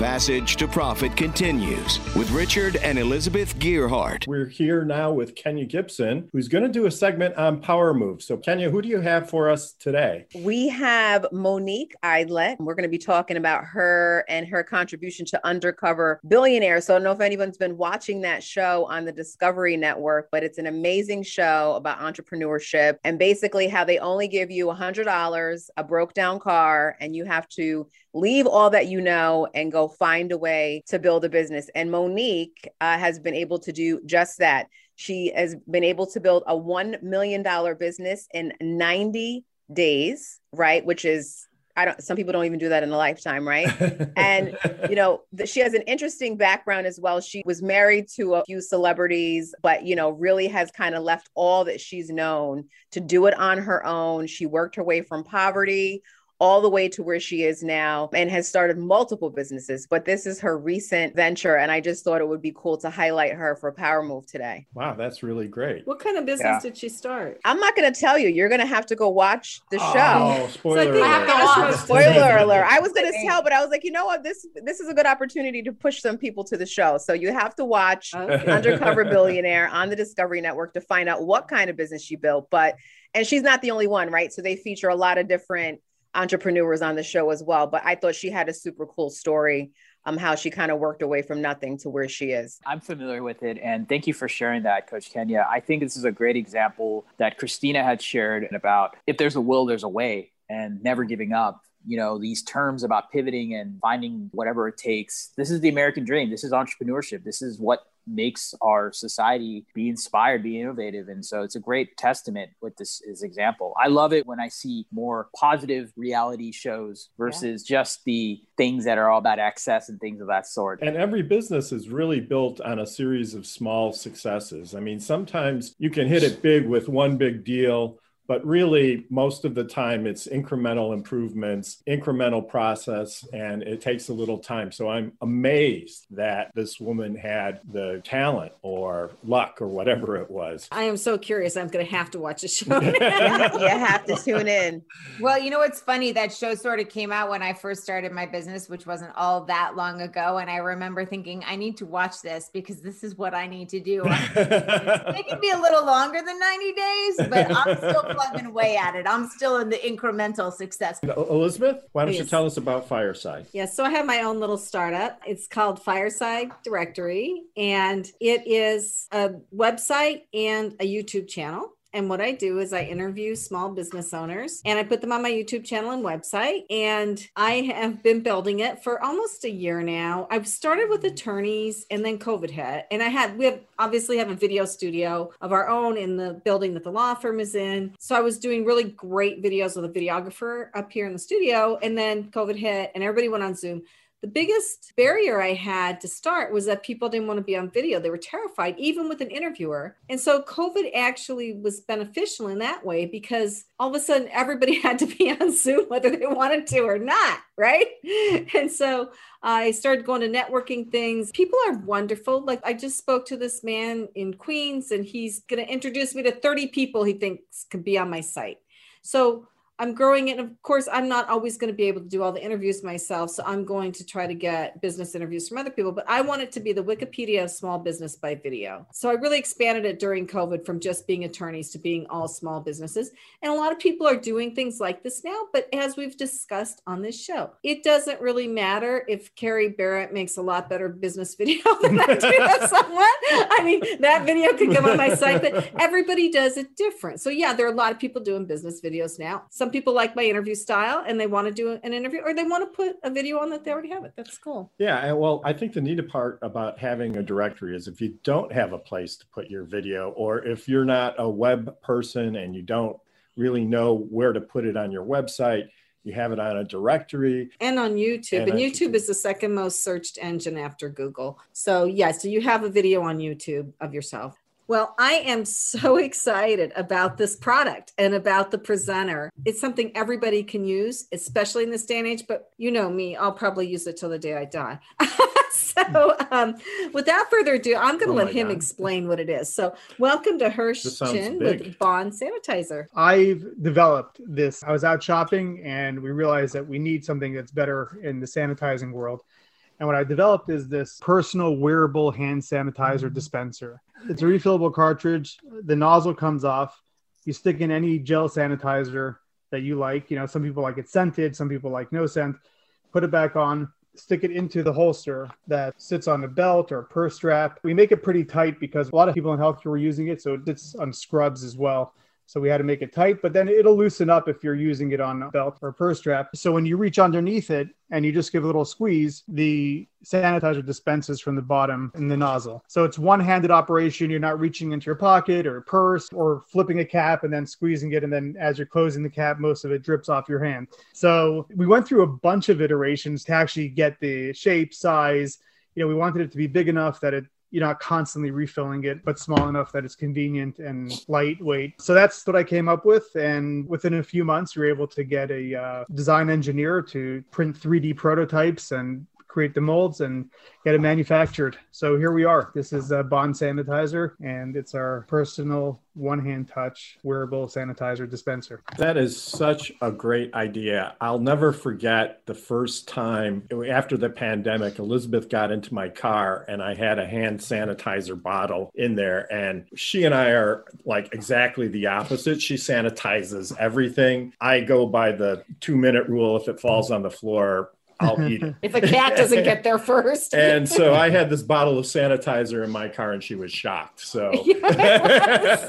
Speaker 5: Passage to Profit continues with Richard and Elizabeth Gearhart.
Speaker 6: We're here now with Kenya Gibson, who's going to do a segment on Power Move. So, Kenya, who do you have for us today?
Speaker 7: We have Monique Idlett. And we're going to be talking about her and her contribution to Undercover Billionaire. So, I don't know if anyone's been watching that show on the Discovery Network, but it's an amazing show about entrepreneurship and basically how they only give you $100, a broke down car, and you have to leave all that you know and go find a way to build a business. And Monique uh, has been able to do just that. She has been able to build a $1 million business in 90 days, right? Which is I don't some people don't even do that in a lifetime, right? [laughs] and you know, the, she has an interesting background as well. She was married to a few celebrities, but you know, really has kind of left all that she's known to do it on her own. She worked her way from poverty all the way to where she is now and has started multiple businesses. But this is her recent venture. And I just thought it would be cool to highlight her for Power Move today.
Speaker 6: Wow, that's really great.
Speaker 4: What kind of business yeah. did she start?
Speaker 7: I'm not going to tell you. You're going to have to go watch the
Speaker 6: oh,
Speaker 7: show.
Speaker 6: spoiler so alert. I have to
Speaker 7: watch. spoiler [laughs] alert. I was going to tell, but I was like, you know what? This this is a good opportunity to push some people to the show. So you have to watch okay. [laughs] Undercover Billionaire on the Discovery Network to find out what kind of business she built. But and she's not the only one, right? So they feature a lot of different entrepreneurs on the show as well. But I thought she had a super cool story um how she kind of worked away from nothing to where she is.
Speaker 1: I'm familiar with it and thank you for sharing that coach Kenya. I think this is a great example that Christina had shared about if there's a will there's a way and never giving up. You know, these terms about pivoting and finding whatever it takes. This is the American dream. This is entrepreneurship. This is what makes our society be inspired, be innovative. And so it's a great testament with this as example. I love it when I see more positive reality shows versus yeah. just the things that are all about access and things of that sort.
Speaker 6: And every business is really built on a series of small successes. I mean, sometimes you can hit it big with one big deal but really most of the time it's incremental improvements, incremental process, and it takes a little time. So I'm amazed that this woman had the talent or luck or whatever it was.
Speaker 4: I am so curious. I'm going to have to watch the show. [laughs]
Speaker 7: you have to tune in.
Speaker 8: Well, you know what's funny? That show sort of came out when I first started my business, which wasn't all that long ago. And I remember thinking, I need to watch this because this is what I need to do. [laughs] it can be a little longer than 90 days, but I'm still [laughs] plugging away at it. I'm still in the incremental success.
Speaker 6: Elizabeth, why don't you tell us about Fireside?
Speaker 4: Yeah, so I have my own little startup. It's called Fireside Directory, and it is a website and a YouTube channel. And what I do is I interview small business owners and I put them on my YouTube channel and website. And I have been building it for almost a year now. I've started with attorneys and then COVID hit. And I had, we have obviously have a video studio of our own in the building that the law firm is in. So I was doing really great videos with a videographer up here in the studio. And then COVID hit and everybody went on Zoom. The biggest barrier I had to start was that people didn't want to be on video. They were terrified, even with an interviewer. And so COVID actually was beneficial in that way because all of a sudden everybody [laughs] had to be on Zoom, whether they wanted to or not, right? [laughs] And so I started going to networking things. People are wonderful. Like I just spoke to this man in Queens, and he's going to introduce me to 30 people he thinks could be on my site. So I'm growing it. And of course, I'm not always going to be able to do all the interviews myself. So I'm going to try to get business interviews from other people, but I want it to be the Wikipedia of small business by video. So I really expanded it during COVID from just being attorneys to being all small businesses. And a lot of people are doing things like this now. But as we've discussed on this show, it doesn't really matter if Kerry Barrett makes a lot better business [laughs] video than I do [laughs] someone. I mean, that video could come on my site, but everybody does it different. So yeah, there are a lot of people doing business videos now. Some people like my interview style and they want to do an interview or they want to put a video on that they already have it. That's cool.
Speaker 6: Yeah, well, I think the neat part about having a directory is if you don't have a place to put your video, or if you're not a web person and you don't really know where to put it on your website, you have it on a directory.
Speaker 4: And on YouTube.
Speaker 6: And
Speaker 4: And,
Speaker 6: on
Speaker 4: YouTube is the second most searched engine after Google. So, yeah, so you have a video on YouTube of yourself. Well, I am so [laughs] excited about this product and about the presenter. It's something everybody can use, especially in this day and age. But you know me, I'll probably use it till the day I die. [laughs] so, um, without further ado, I'm going to
Speaker 6: Oh
Speaker 4: let him
Speaker 6: God.
Speaker 4: explain what it is. So, welcome to Hirsch Chin
Speaker 6: big.
Speaker 4: with Bond Sanitizer.
Speaker 3: I've developed this. I was out shopping and we realized that we need something that's better in the sanitizing world. And what I developed is this personal wearable hand sanitizer mm-hmm. dispenser. It's a refillable cartridge. The nozzle comes off. You stick in any gel sanitizer that you like. You know, some people like it scented, some people like no scent. Put it back on, stick it into the holster that sits on a belt or a purse strap. We make it pretty tight because a lot of people in healthcare were using it, so it sits on scrubs as well. So we had to make it tight, but then it'll loosen up if you're using it on a belt or purse strap. So when you reach underneath it and you just give a little squeeze, the sanitizer dispenses from the bottom in the nozzle. So it's one-handed operation. You're not reaching into your pocket or purse or flipping a cap and then squeezing it. And then as you're closing the cap, most of it drips off your hand. So we went through a bunch of iterations to actually get the shape, size. You know, we wanted it to be big enough that it you're not constantly refilling it, but small enough that it's convenient and lightweight. So that's what I came up with. And within a few months, we were able to get a uh, design engineer to print 3D prototypes and create the molds and get it manufactured. So here we are. This is a Bond sanitizer, and it's our personal one-hand touch wearable sanitizer dispenser.
Speaker 6: That is such a great idea. I'll never forget the first time after the pandemic, Elizabeth got into my car and I had a hand sanitizer bottle in there. And she and I are like exactly the opposite. She sanitizes everything. I go by the two minute rule. If it falls on the floor, I'll eat it.
Speaker 4: If a cat doesn't get there first. [laughs]
Speaker 6: And so I had this bottle of sanitizer in my car and she was shocked. So, [laughs]
Speaker 4: Yes.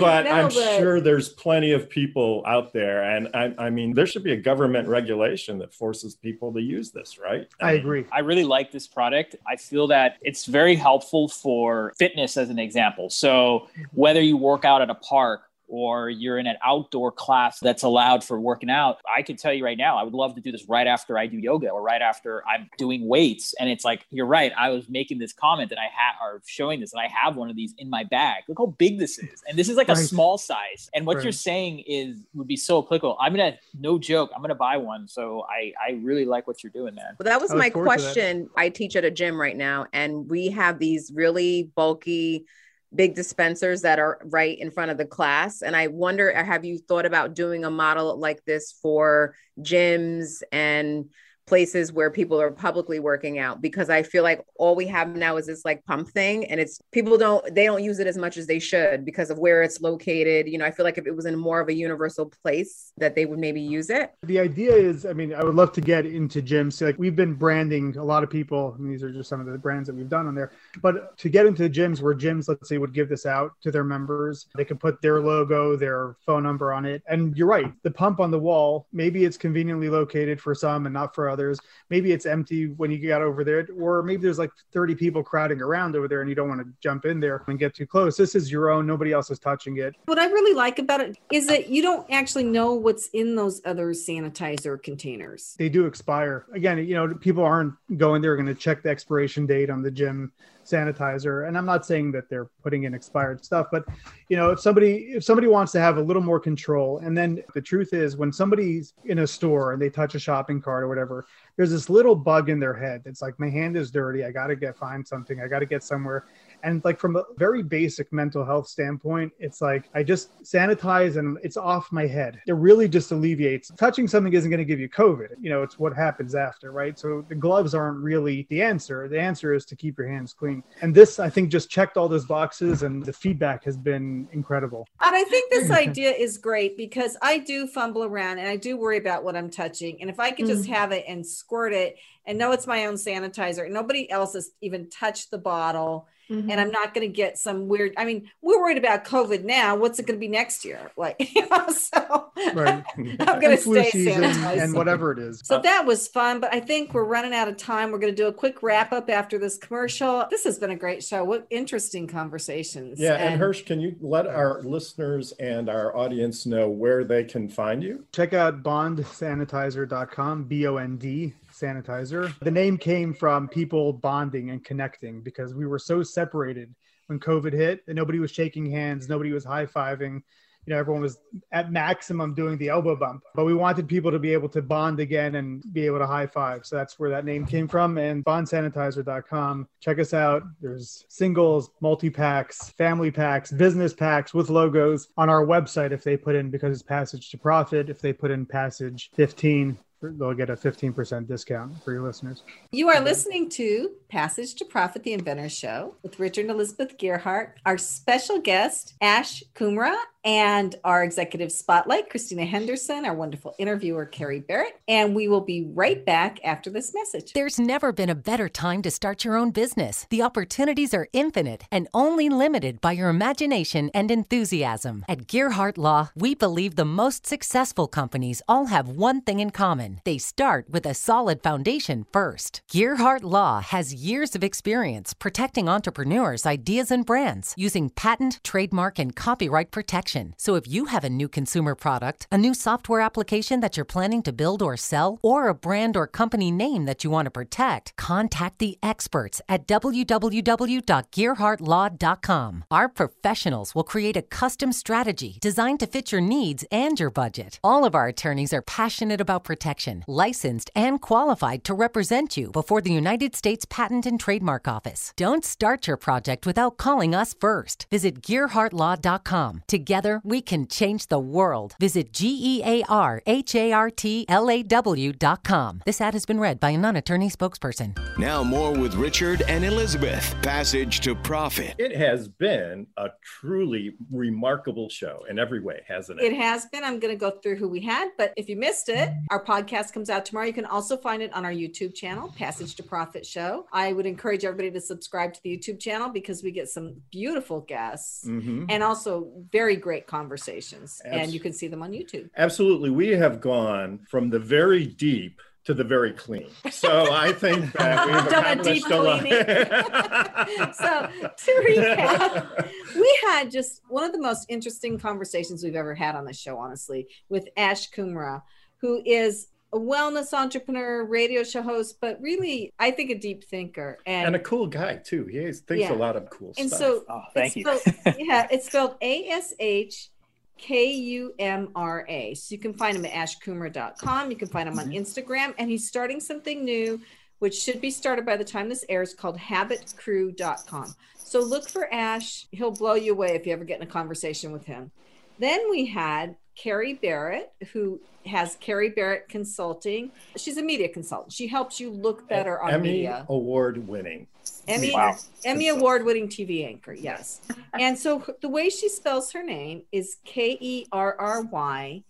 Speaker 6: but
Speaker 4: No,
Speaker 6: I'm
Speaker 4: but-
Speaker 6: sure there's plenty of people out there. And I, I mean, there should be a government regulation that forces people to use this, right?
Speaker 3: I
Speaker 6: mean,
Speaker 3: agree.
Speaker 1: I really like this product. I feel that it's very helpful for fitness, as an example. So, whether you work out at a park or you're in an outdoor class that's allowed for working out, I can tell you right now, I would love to do this right after I do yoga or right after I'm doing weights. And it's like, you're right. I was making this comment that I had or showing this, and I have one of these in my bag. Look how big this is. And this is like right. a small size. And what right. you're saying is would be so applicable. I'm gonna no joke, I'm gonna buy one. So I I really like what you're doing, man.
Speaker 7: Well, that was my question. I teach at a gym right now, and we have these really bulky big dispensers that are right in front of the class. And I wonder, have you thought about doing a model like this for gyms and places where people are publicly working out because I feel like all we have now is this like pump thing and it's people don't they don't use it as much as they should because of where it's located. You know, I feel like if it was in more of a universal place that they would maybe use it.
Speaker 3: The idea is, I mean, I would love to get into gyms. Like we've been branding a lot of people, and these are just some of the brands that we've done on there. But to get into the gyms where gyms, let's say, would give this out to their members, they could put their logo, their phone number on it. And you're right, the pump on the wall, maybe it's conveniently located for some and not for others. Maybe it's empty when you get over there, or maybe there's like 30 people crowding around over there and you don't want to jump in there and get too close. This is your own, nobody else is touching it.
Speaker 4: What I really like about it is that you don't actually know what's in those other sanitizer containers.
Speaker 3: They do expire. Again, you know, people aren't going there going to check the expiration date on the gym sanitizer. And i'm not saying that they're putting in expired stuff but you know if somebody if somebody wants to have a little more control and then the truth is when somebody's in a store and they touch a shopping cart or whatever there's this little bug in their head it's like my hand is dirty. I got to get find something. I got to get somewhere and like from a very basic mental health standpoint it's like i just sanitize and it's off my head. It really just alleviates. Touching something isn't going to give you covid. You know it's what happens after right? So the gloves aren't really the answer. The answer is to keep your hands clean. And this i think just checked all those boxes and the feedback has been incredible.
Speaker 4: And i think this idea is great because i do fumble around and i do worry about what i'm touching. And if i could just mm. have it and squirt it and know it's my own sanitizer nobody else has even touched the bottle Mm-hmm. And I'm not going to get some weird. I mean, we're worried about COVID now. What's it going to be next year? [laughs] Like, you know, so right. [laughs] I'm going to stay sanitized
Speaker 3: and whatever it is.
Speaker 4: So that was fun, but I think we're running out of time. We're going to do a quick wrap up after this commercial. This has been a great show. What interesting conversations.
Speaker 6: Yeah, and, and Hirsch, can you let our listeners and our audience know where they can find you?
Speaker 3: Check out bondsanitizer.com, B O N D sanitizer. The name came from people bonding and connecting because we were so separated when COVID hit and nobody was shaking hands, nobody was high fiving. You know, everyone was at maximum doing the elbow bump, but we wanted people to be able to bond again and be able to high five. So that's where that name came from. And bondsanitizer.com. Check us out. There's singles, multi packs, family packs, business packs with logos on our website if they put in because it's passage to profit. If they put in passage 15, they'll get a 15% discount for your listeners.
Speaker 4: You are listening to Passage to Profit, the Inventor Show with Richard and Elizabeth Gearhart. Our special guest, Ash Kumra, and our executive spotlight, Christina Henderson, our wonderful interviewer, Kerry Barrett. And we will be right back after this message.
Speaker 9: There's never been a better time to start your own business. The opportunities are infinite and only limited by your imagination and enthusiasm. At Gearhart Law, we believe the most successful companies all have one thing in common they start with a solid foundation first. Gearhart Law has years of experience protecting entrepreneurs' ideas and brands using patent, trademark, and copyright protection so if you have a new consumer product, a new software application that you're planning to build or sell, or a brand or company name that you want to protect, contact the experts at www.gearhartlaw.com. Our professionals will create a custom strategy designed to fit your needs and your budget. All of our attorneys are passionate about protection, licensed and qualified to represent you before the United States Patent and Trademark Office. Don't start your project without calling us first. Visit gearhartlaw.com. Together Together, we can change the world. Visit G E A R H A R T L A W.com. This ad has been read by a non attorney spokesperson.
Speaker 5: Now, more with Richard and Elizabeth. Passage to Profit.
Speaker 6: It has been a truly remarkable show in every way, hasn't it?
Speaker 4: It has been. I'm going to go through who we had, but if you missed it, our podcast comes out tomorrow. You can also find it on our YouTube channel, Passage to Profit Show. I would encourage everybody to subscribe to the YouTube channel because we get some beautiful guests mm-hmm. and also very great conversations, Absol- and you can see them on YouTube.
Speaker 6: Absolutely. We have gone from the very deep to the very clean. So I think that we have [laughs]
Speaker 4: Done a deep
Speaker 6: accomplished
Speaker 4: cleaning. [laughs] so to recap, we had just one of the most interesting conversations we've ever had on the show, honestly, with Ash Kumra, who is a wellness entrepreneur, radio show host, but really, I think a deep thinker and,
Speaker 6: and a cool guy too. He is- thinks
Speaker 4: Yeah.
Speaker 6: a lot of cool stuff.
Speaker 4: and
Speaker 6: stuff.
Speaker 4: so
Speaker 1: Oh, thank
Speaker 4: it's
Speaker 1: you.
Speaker 4: spelled- [laughs] yeah, it's spelled A S H K U M R A. So you can find him at ashkumra.com. You can find him on
Speaker 1: Mm-hmm.
Speaker 4: Instagram, and he's starting something new, which should be started by the time this airs called habitcrew.com. So look for Ash. He'll blow you away if you ever get in a conversation with him. Then we had Kerry Barrett, who has Kerry Barrett Consulting. She's a media consultant. She helps you look better on
Speaker 6: Emmy
Speaker 4: media.
Speaker 6: award winning.
Speaker 4: Emmy
Speaker 1: Wow.
Speaker 4: Emmy award winning TV anchor, yes. And so the way she spells her name is K E R R Y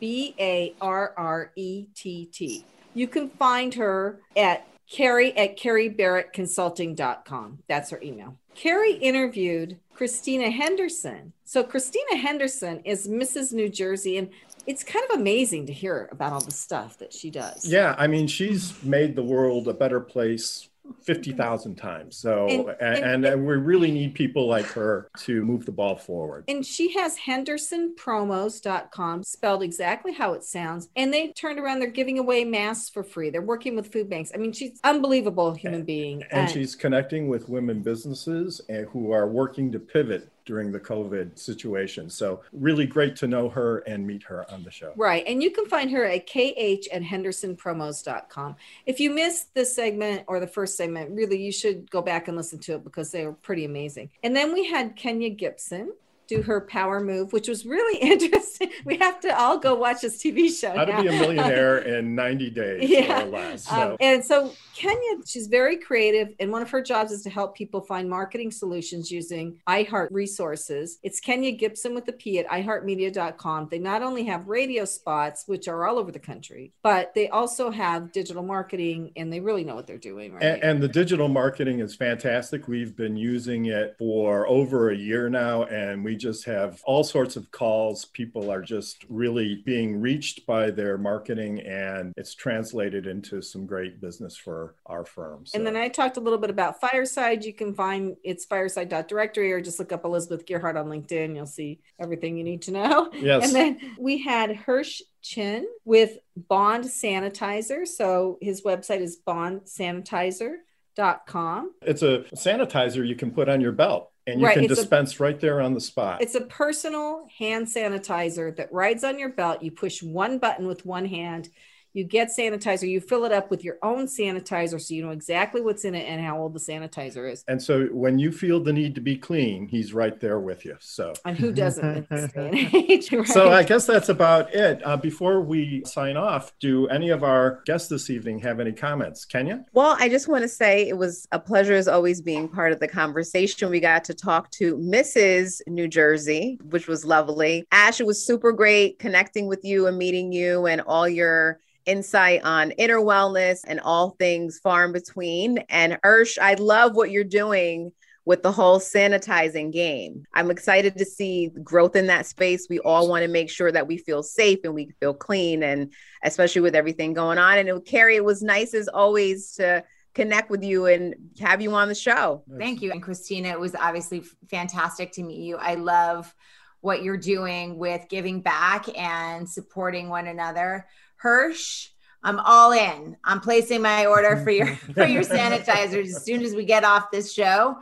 Speaker 4: B A R R E T T. You can find her at Kerry at KerryBarrettConsulting.com. That's her email. Kerry interviewed Christina Henderson. So Christina Henderson is Mrs. New Jersey, and it's kind of amazing to hear about all the stuff that she does.
Speaker 6: Yeah, I mean, she's made the world a better place 50,000 times. So,
Speaker 4: And-
Speaker 6: and,
Speaker 4: and-
Speaker 6: and, we really need people like her to move the ball forward.
Speaker 4: And she has hendersonpromos.com spelled exactly how it sounds. And they turned around, they're giving away masks for free. They're working with food banks. I mean, she's unbelievable human being.
Speaker 6: And uh, she's connecting with women businesses and who are working to pivot during the COVID situation. So, really great to know her and meet her on the show.
Speaker 4: Right. And you can find her at kh at hendersonpromos.com. If you missed this segment or the first segment, really, you should go back and listen to it because they were pretty amazing. And then we had Kenya Gibson do her power move, which was really [laughs] interesting. We have to all go watch this TV show.
Speaker 6: How to be a millionaire in 90 days
Speaker 4: Yeah.
Speaker 6: or less.
Speaker 4: Um, and so Kenya, she's very creative, and one of her jobs is to help people find marketing solutions using iHeart resources. It's Kenya Gibson with the P at iHeartMedia.com. They not only have radio spots, which are all over the country, but they also have digital marketing, and they really know what they're doing. Right?
Speaker 6: and, and the digital marketing is fantastic. We've been using it for over a year now, and we just have all sorts of calls. People are just really being reached by their marketing, and it's translated into some great business for our firm. So-
Speaker 4: And then I talked a little bit about Fireside. You can find it's fireside.directory or just look up Elizabeth Gearhart on LinkedIn. You'll see everything you need to know.
Speaker 6: Yes.
Speaker 4: And then we had Hirsch Chin with Bond Sanitizer. So his website is bondsanitizer.com.
Speaker 6: it's a sanitizer you can put on your belt, and you
Speaker 4: Right,
Speaker 6: can
Speaker 4: it's a-
Speaker 6: dispense right there on the spot.
Speaker 4: It's a personal hand sanitizer that rides on your belt. You push one button with one hand. You get sanitizer. You fill it up with your own sanitizer so you know exactly what's in it and how old the sanitizer is.
Speaker 6: and so when you feel the need to be clean, he's right there with you. So.
Speaker 4: And who doesn't in this day and age, right?
Speaker 6: So I guess that's about it. Uh, before we sign off, do any of our guests this evening have any comments? Kenya?
Speaker 7: Well, I just want to say it was a pleasure as always being part of the conversation. We got to talk to Mrs. New Jersey, which was lovely. Ash, it was super great connecting with you and meeting you and all your insight on inner wellness and all things far in between. And Hirsch, I love what you're doing with the whole sanitizing game. I'm excited to see growth in that space. We all want to make sure that we feel safe and we feel clean, and especially with everything going on. And it, Carrie, it was nice as always to connect with you and have you on the show.
Speaker 8: Thank you. And Christina, it was obviously fantastic to meet you. I love what you're doing with giving back and supporting one another. Hirsch, I'm all in. I'm placing my order for your [laughs] for your sanitizers as soon as we get off this show.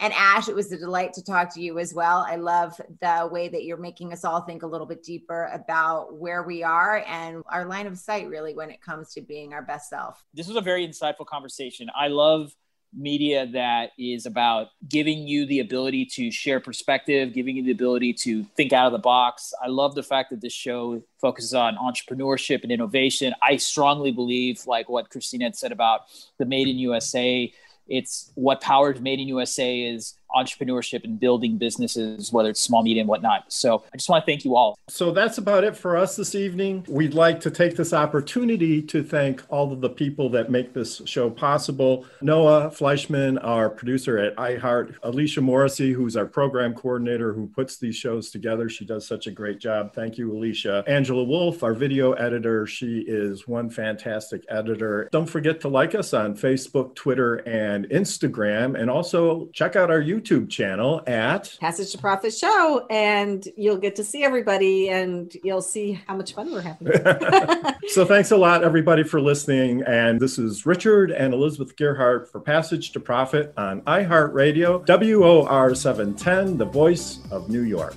Speaker 8: And Ash, it was a delight to talk to you as well. I love the way that you're making us all think a little bit deeper about where we are and our line of sight, really, when it comes to being our best self.
Speaker 1: this was a very insightful conversation. I love media that is about giving you the ability to share perspective, giving you the ability to think out of the box. I love the fact that this show focuses on entrepreneurship and innovation. I strongly believe, like what Christina had said about the Made in USA, it's what powers Made in USA is entrepreneurship and building businesses, whether it's small, medium, whatnot. So I just want to thank you all.
Speaker 6: So that's about it for us this evening. We'd like to take this opportunity to thank all of the people that make this show possible. Noah Fleischman, our producer at iHeart, Alicia Morrissey, who's our program coordinator who puts these shows together. She does such a great job. Thank you, Alicia. Angela Wolf, our video editor. She is one fantastic editor. Don't forget to like us on Facebook, Twitter, and Instagram. And also check out our YouTube channel at
Speaker 4: Passage to Profit Show, and you'll get to see everybody and you'll see how much fun we're having. [laughs]
Speaker 6: so thanks a lot, everybody, for listening. And this is Richard and Elizabeth Gearhart for Passage to Profit on iHeartRadio, WOR 710, the voice of New York.